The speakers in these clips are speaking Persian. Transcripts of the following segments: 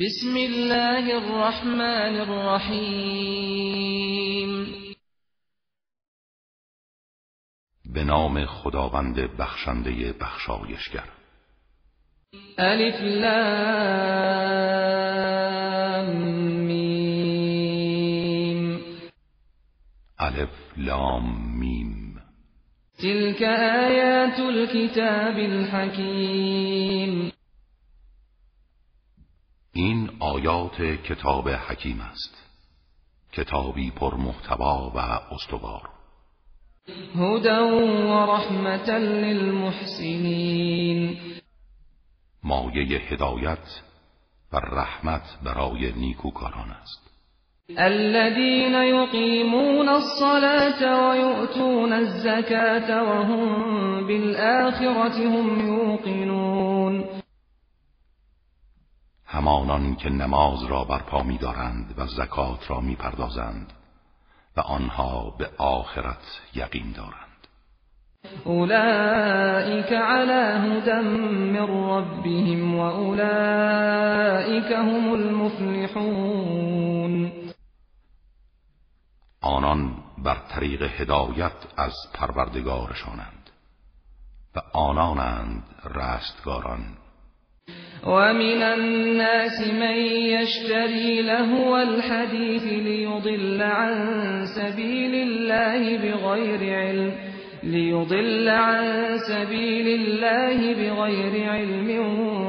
بسم الله الرحمن الرحیم. به نام خداوند بخشنده بخشایشگر. الف لام میم. الف لام میم. تلك آیات الكتاب الحکیم. این آیات کتاب حکیم است. کتابی پر محتوا و استوار. هدى و رحمتا للمحسنین. مایه هدایت و رحمت برای نیکوکاران است. الذين يقيمون الصلاة ويؤتون الزكاة وهم بالآخرة هم يوقنون. همانان که نماز را برپا می‌دارند و زکات را می‌پردازند و آنها به آخرت یقین دارند. أولئك على هدى من ربهم وأولئك هم المفلحون. آنان بر طریق هدایت از پروردگارشانند و آنانند رستگاران. ومن الناس من يشتري لهو الحديث ليضل عن سبيل الله بغير علم ليضل عن سبيل الله بغير علم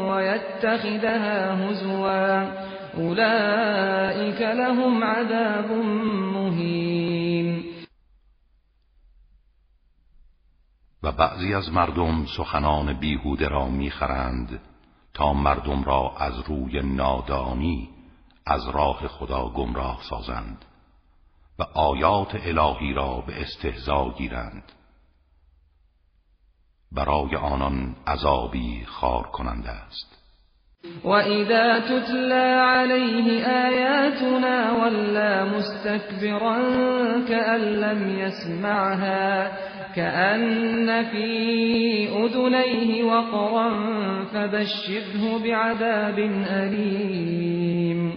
ويتخذها هزوا. أولئك لهم عذاب مهين. و بعضی از مردم سخنان بیهوده را میخرند. تا مردم را از روی نادانی از راه خدا گمراه سازند و آیات الهی را به استهزا گیرند. برای آنان عذابی خار کننده است. وَإِذَا تُتْلَى عَلَيْهِ آيَاتُنَا وَلَّى مُسْتَكْبِرًا كَأَن لَّمْ يَسْمَعْهَا كَأَنَّ فِي أُذُنَيْهِ وَقْرًا فَبَشِّرْهُ بِعَذَابٍ أَلِيمٍ.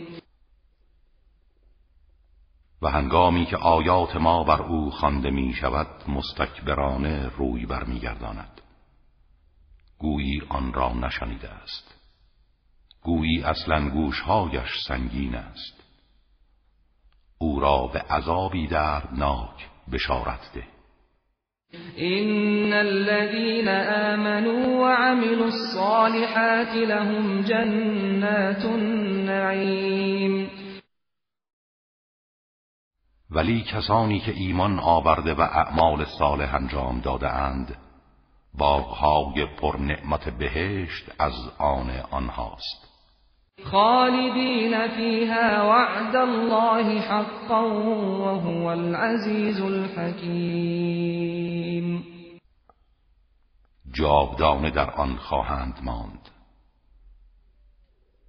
و هنگامی که آیات ما بر او خوانده می شود مستکبرانه روی برمیگرداند گویی آن را نشنیده است. گویی اصلا گوشهایش سنگین است. او را به عذابی دردناک بشارت ده. إن الذين آمنوا وعملوا الصالحات لهم جنات النعيم ولی کسانی که ایمان آورده و اعمال صالح انجام داده اند باغهای پر نعمت بهشت از آن آنهاست. خالدین فیها وعد الله حقا وهو العزیز الحکیم جاودانه در آن خواهند ماند.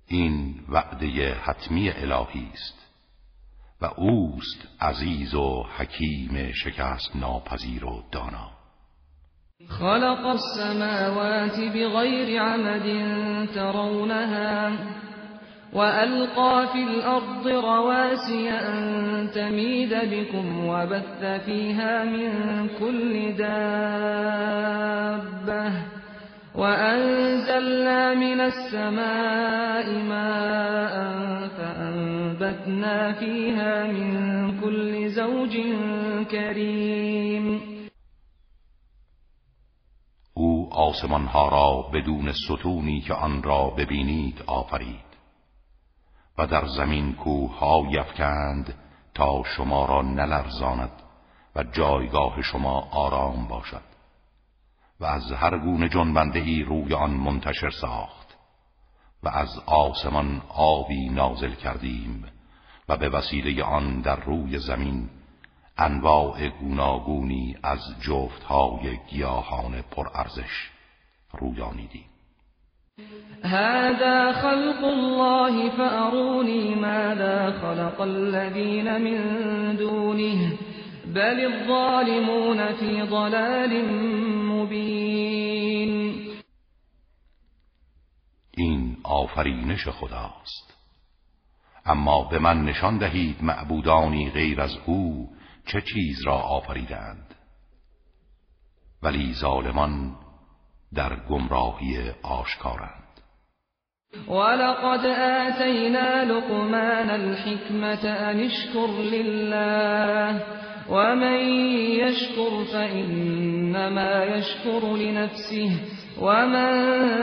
این وعده حتمی الهی است و اوست عزیز و حکیم شکست ناپذیر و دانا. خلق السماوات بغير عمد ترونها. وألقى في الأرض رواسي أن تميد بكم وبث فيها من كل دابة وأنزلنا من السماء ماء فأنبتنا فيها من كل زوج كريم. أو آسمان ها را بدون ستونی که آن را ببینید آفرید. و در زمین کوه ها یفکند تا شما را نلرزاند و جایگاه شما آرام باشد و از هر گونه جنبنده ای روی آن منتشر ساخت و از آسمان آبی نازل کردیم و به وسیله آن در روی زمین انواع گوناگونی از جفتهای گیاهان پرارزش رویانیدیم. هذا خلق الله فأروني ماذا خلق الذين من دونه بل الظالمون في ضلال مبين. این آفرینش خداست. اما به من نشان دهید معبودانی غیر از او چه چیز را آفریدند ولی ظالمان در گمراهی آشکارند. ولقد آتینا لقمان الحكمة ان اشکر لله ومن يشكر فإنما يشكر لنفسه ومن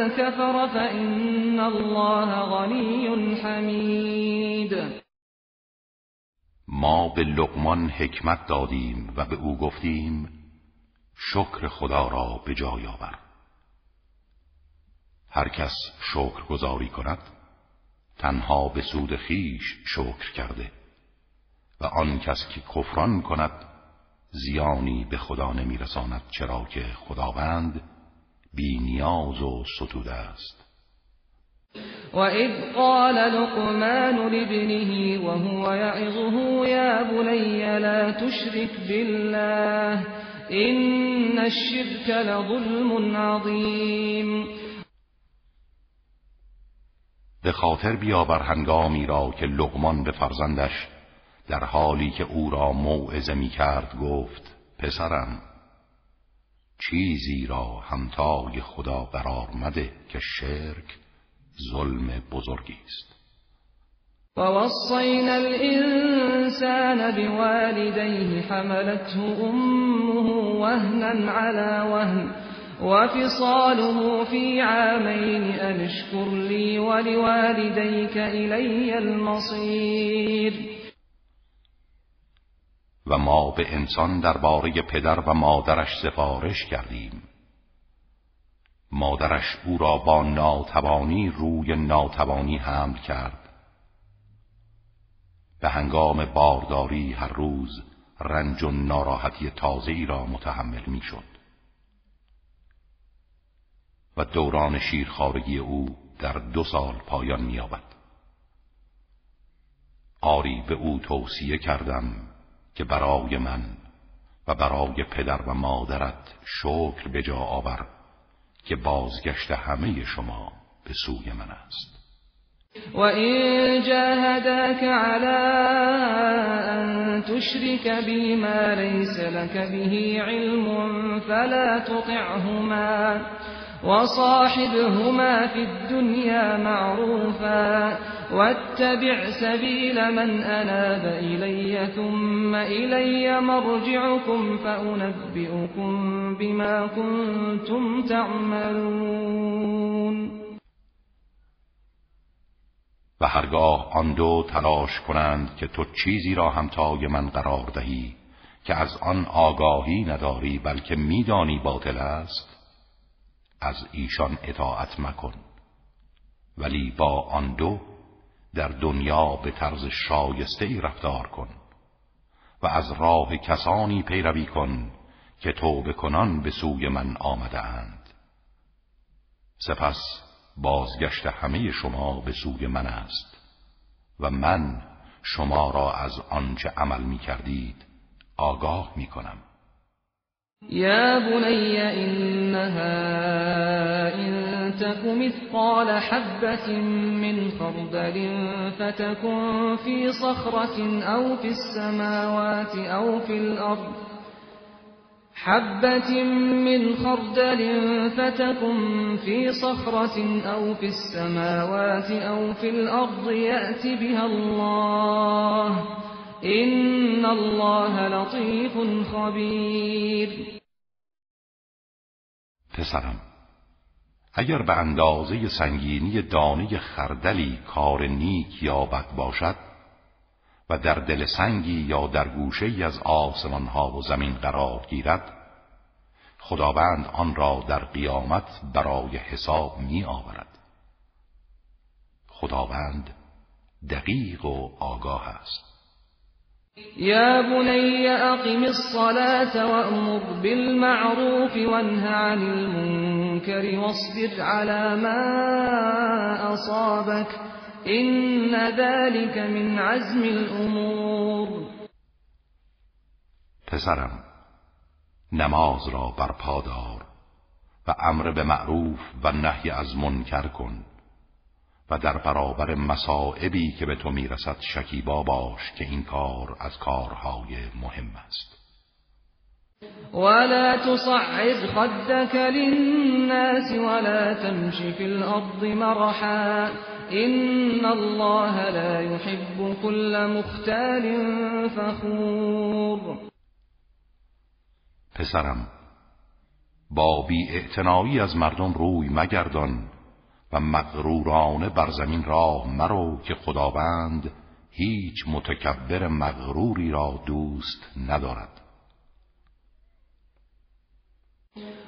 كفر فإن الله غنی حمید. ما به لقمان حکمت دادیم و به او گفتیم شکر خدا را به جای آور هر کس شکر گذاری کند تنها به سود خیش شکر کرده. و آن کس که کفران کند زیانی به خدا نمیرساند چرا که خداوند بی نیاز و ستوده است. و اذ قال لقمان لابنه وهو يعظه يا بني لا تشرك بالله ان الشرك لظلم عظیم. به خاطر بیاور هنگامی را که لقمان به فرزندش در حالی که او را موعظه می کرد گفت پسرم چیزی را همتای خدا قرار مده که شرک ظلم بزرگی است. ووصينا الإنسان بوالديه حملته أمه وهنا على وهن وفصاله في عامين أن اشكر لي ولوالديك إلي المصير. و ما به انسان درباره پدر و مادرش سفارش کردیم. مادرش او را با ناتوانی روی ناتوانی حمل کرد. به هنگام بارداری هر روز رنج و ناراحتی تازه‌ای را متحمل می‌شد. و دوران شیرخارگی او در دو سال پایان می‌یابد. آری به او توصیه کردم که برای من و برای پدر و مادرت شکر به جا آور که بازگشت همه شما به سوی من است. و این جاهداك على ان تشرك بی ما لك به علم فلا تطعهما. وصاحبهما في الدنيا معروفا واتبع سبيل من أناب إلي ثم إلي مرجعكم فأنبئكم بما كنتم تعملون. و هرگاه آن دو تلاش کنند که تو چیزی را همتای من قرار دهی که از آن آگاهی نداری بلکه میدانی باطل است از ایشان اطاعت مکن. ولی با آن دو در دنیا به طرز شایسته ای رفتار کن و از راه کسانی پیروی کن که توبه کنان به سوی من آمده اند سپس بازگشت همه شما به سوی من است و من شما را از آنچه عمل می کردید آگاه می کنم يا بني إنها إن تك مثقال حبة من خردل فتكن في صخرة أو في السماوات أو في الأرض حبة من خردل فتكن في صخرة أو في السماوات أو في الأرض يأت بها الله الله لطیف خبیر پسرم اگر به اندازه سنگینی دانه خردلی کار نیک یا بد باشد و در دل سنگی یا در گوشه ای از آسمان ها و زمین قرار گیرد خداوند آن را در قیامت برای حساب می آورد خداوند دقیق و آگاه است. يا بني أقم الصلاة وأمر بالمعروف وانه عن المنكر واصبر على ما أصابك إن ذلك من عزم الأمور. پسرم نماز را برپا دار و امر به معروف و نهی از منکر کن. و در برابر مسائبی که به تو می‌رسد شکیبا باش که این کار از کارهای مهم است. ولا تصعد خدك للناس ولا تمشي في الأرض مرحا إن الله لا يحب كل مختال فخور. پسرم با بی از مردم روی مگردان و مغرورانه بر زمین راه مرو که خداوند هیچ متکبر مغروری را دوست ندارد.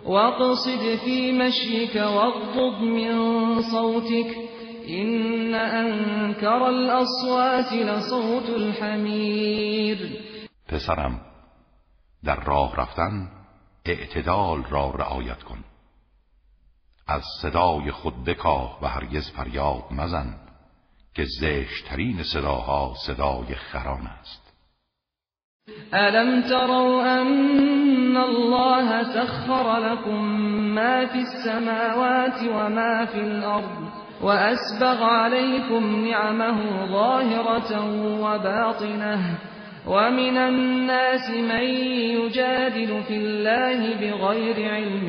واقصد في مشيك واغضض من صوتك إن أنكر الأصوات لصوت الحمیر پسرم در راه رفتن اعتدال را رعایت کن. از صدای خود بکاه و هرگز فریاد مزن که زشترین صداها صدای خران است. ألم تروا أن الله سخر لكم ما في السماوات وما في الأرض وأسبغ عليكم نعمه ظاهرة وباطنة ومن الناس من يجادل في الله بغير علم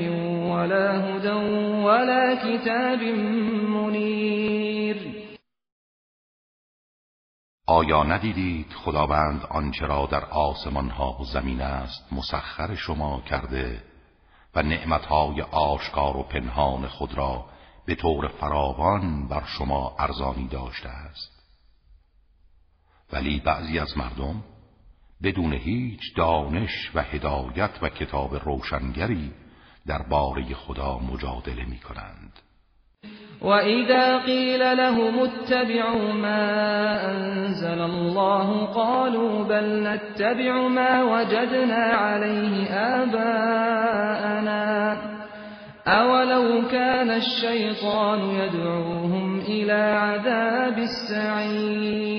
ولا هدى ولا كتاب منير. آیا ندیدید خداوند آنچه را در آسمان ها و زمین است مسخر شما کرده و نعمتهای آشکار و پنهان خود را به طور فراوان بر شما ارزانی داشته است؟ ولی بعضی از مردم بدون هیچ دانش و هدایت و کتاب روشنگری باره خدا مجادله می کنند وإذا قيل لهم اتبعوا ما أنزل الله قالوا بل نتبع ما وجدنا عليه آباءنا أولو كان الشيطان يدعوهم إلى عذاب السعير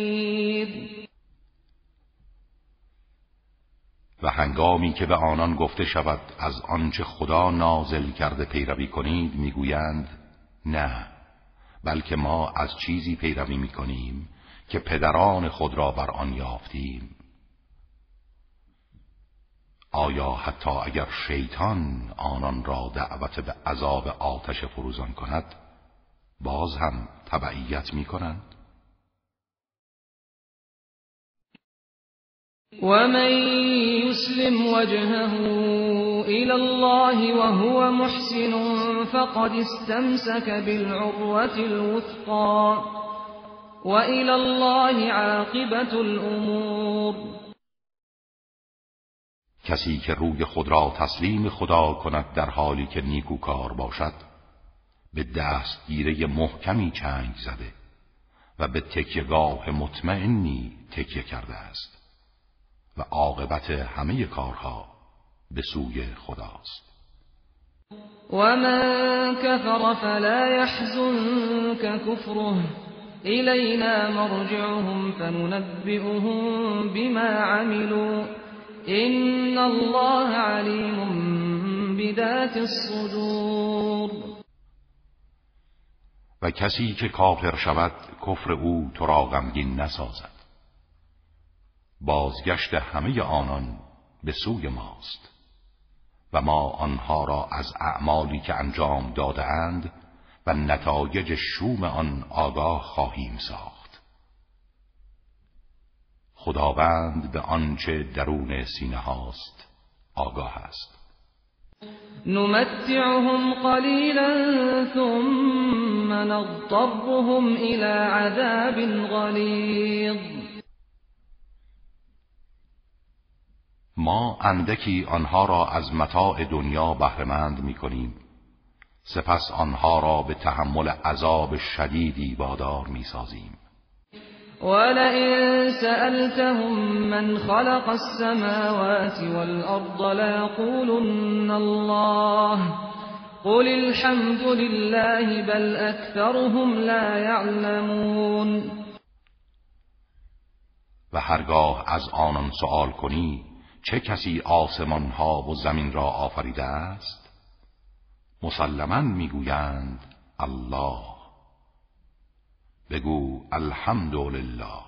و هنگامی که به آنان گفته شود از آنچه خدا نازل کرده پیروی کنید می‌گویند نه بلکه ما از چیزی پیروی می کنیم که پدران خود را بر آن یافتیم. آیا حتی اگر شیطان آنان را دعوت به عذاب آتش فروزان کند باز هم تبعیت می کنند ومن يسلم وجهه إلى الله وهو محسن فقد استمسك بالعروة الوثقى وإلى الله عاقبة الأمور کسی که روی خود را تسلیم خدا کند در حالی که نیکوکار باشد به دستگیره محکمی چنگ زده و به تکیگاه مطمئنی تکیه کرده است. و عاقبت همه کارها به سوی خداست. ومن كفر فلا يحزنك كفره إلينا مرجعهم فننبئهم بما عملوا. إن الله عليم بذات الصدور. و کسی که کافر شود کفر او تو را غمگین نسازد. بازگشت همه آنان به سوی ماست. و ما آنها را از اعمالی که انجام دادهاند و نتایج شوم آن آگاه خواهیم ساخت. خداوند به آنچه درون سینه هاست آگاه است. نمتعهم قلیلا ثم نضطرهم الى عذاب غلیظ. ما اندکی آنها را از متاع دنیا بهرهمند می کنیم سپس آنها را به تحمل عذاب شدیدی وادار می سازیم ولئن سألتهم من خلق السماوات والأرض ليقولن الله. قل الحمد لله بل أكثرهم لا يعلمون. و هرگاه از آنان سؤال کنی چه کسی آسمان ها و زمین را آفریده است؟ مسلما می‌گویند الله. بگو الحمدلله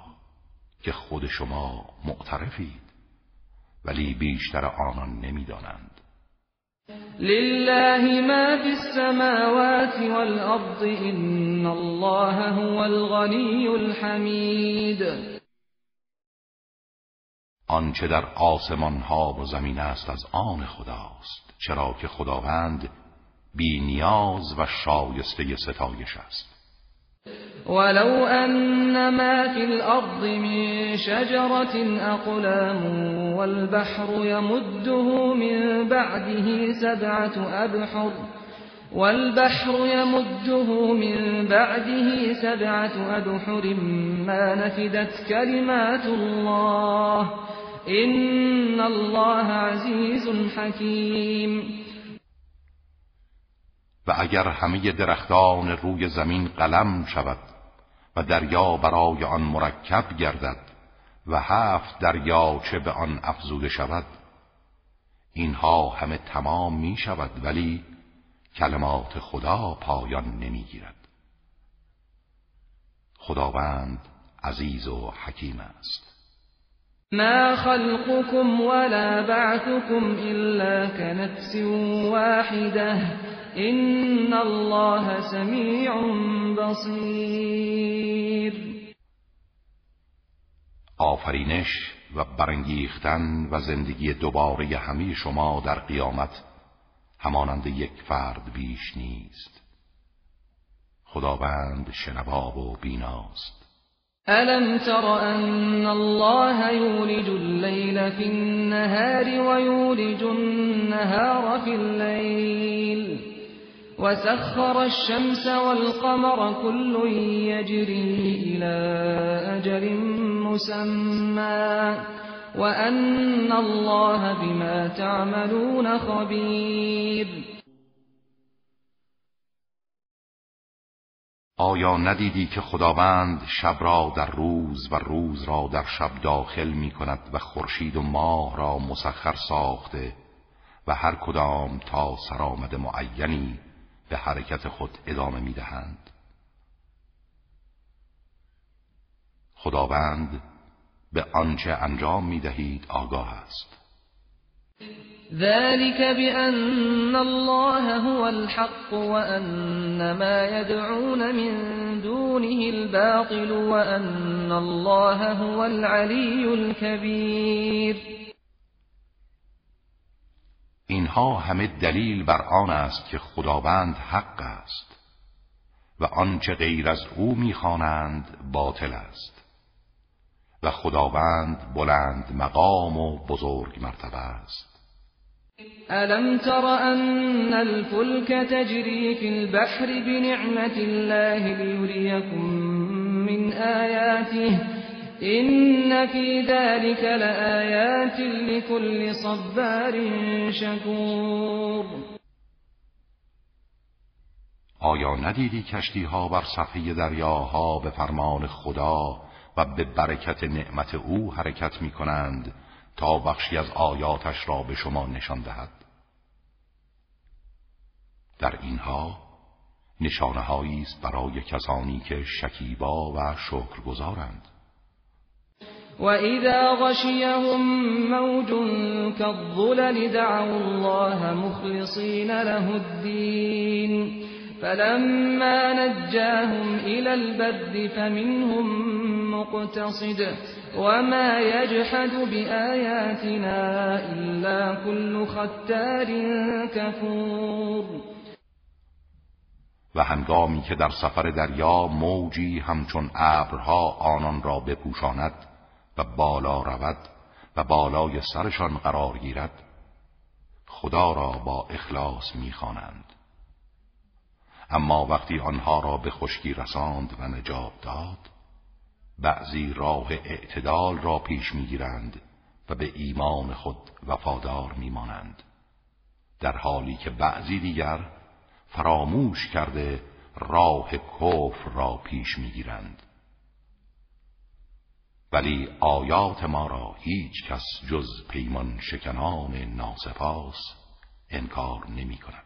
که خود شما معترفید ولی بیشتر آنان نمی‌دانند. لله ما في السماوات والأرض إن الله هو الغني الحمید آنچه در آسمان ها و زمین است از آن خداست چرا که خداوند بی نیاز و شایسته ستایش است. ولو أن ما في الأرض من شجرة أقلام والبحر يمده من بعده سبعة أبحر والبحر يمده من بعده سبعة أبحر ما نفدت كلمات الله. إن الله عزيز حكيم. و اگر همه درختان روی زمین قلم شود و دریا برای آن مرکب گردد و هفت دریا چه به آن افزوده شود اینها همه تمام می شود ولی کلمات خدا پایان نمی گیرد خداوند عزیز و حکیم است. ما خلقكم ولا بعثكم إلا كنفس واحده این الله سمیع بصیر آفرینش و برانگیختن و زندگی دوباره همه شما در قیامت همانند یک فرد بیش نیست. خداوند شنوا و بیناست. ألم تر أن الله يولج الليل في النهار ويولج النهار في الليل وسخر الشمس والقمر كل يجري إلى أجل مسمى وأن الله بما تعملون خبير آیا ندیدی که خداوند شب را در روز و روز را در شب داخل می کند و خورشید و ماه را مسخر ساخته و هر کدام تا سرآمد معینی به حرکت خود ادامه می دهند. خداوند به آنچه انجام می دهید آگاه است. ذلك بأن الله هو الحق وأن ما يدعون من دونه الباطل وأن الله هو العلي الكبير. اینها همه دلیل بر آن است که خداوند حق است و آنچه غیر از او می‌خوانند باطل است. و خداوند بلند مقام و بزرگ مرتبه است. ألم تر أن الفلك تجري في البحر بنعمة الله ليريكم من آياته؟ إن في ذلك لآيات لكل صبار شكور. آیا ندیدی کشتی ها بر صفحه دریاها به فرمان خدا و به برکت نعمت او حرکت می کنند تا بخشی از آیاتش را به شما نشان دهد. در اینها نشانه است برای کسانی که شکیبا و شکرگزارند. وإذا غشيهم موج كالظلل دعوا الله مخلصين له الدين فلما نجاهم إلى البر فمنهم مقتصد وما يجحد بآياتنا إلا كل ختار كفور. و هنگامی که در سفر دریا موجی همچون ابرها آنان را بپوشاند و بالا رود و بالای سرشان قرار گیرد خدا را با اخلاص می‌خوانند. اما وقتی آنها را به خشکی رساند و نجات داد بعضی راه اعتدال را پیش می‌گیرند و به ایمان خود وفادار میمانند. در حالی که بعضی دیگر فراموش کرده راه کفر را پیش می‌گیرند. ولی آیات ما را هیچ کس جز پیمان شکنان ناسپاس انکار نمی کند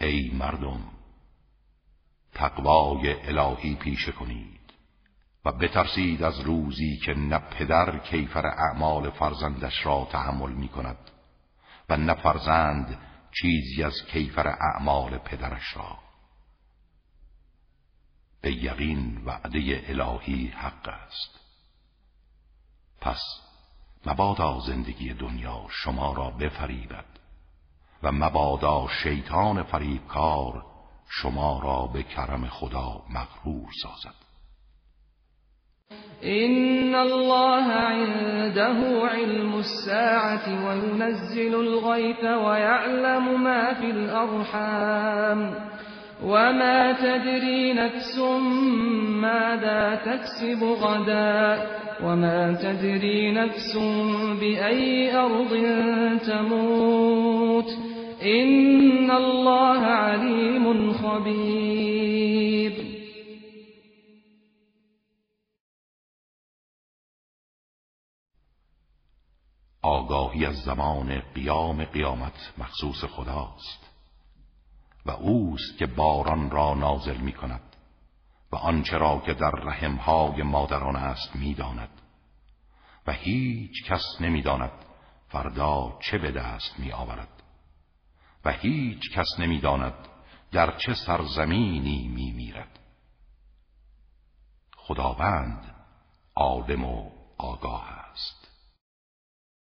ای مردم تقوای الهی پیشه کنید و بترسید از روزی که نه پدر کیفر اعمال فرزندش را تحمل می کند و نه فرزند چیزی از کیفر اعمال پدرش را. به یقین وعده الهی حق است. پس مبادا زندگی دنیا شما را بفریبد. و مبادا شیطان فریبکار شما را به کرم خدا مغرور سازد. إن الله عنده علم الساعة وينزل الغيث ويعلم ما في الأرحام وما تدري نفس ماذا تكسب غدا وما تدري نفس بأي أرض تموت. إن الله عليم خبير. آگاهی از زمان قیام قیامت مخصوص خداست و اوست که باران را نازل می کند و آنچه را که در رحمهای مادران است می‌داند و هیچ کس نمی‌داند فردا چه به دست می آورد و هیچ کس نمی‌داند در چه سرزمینی می میرد خداوند عالم و آگاه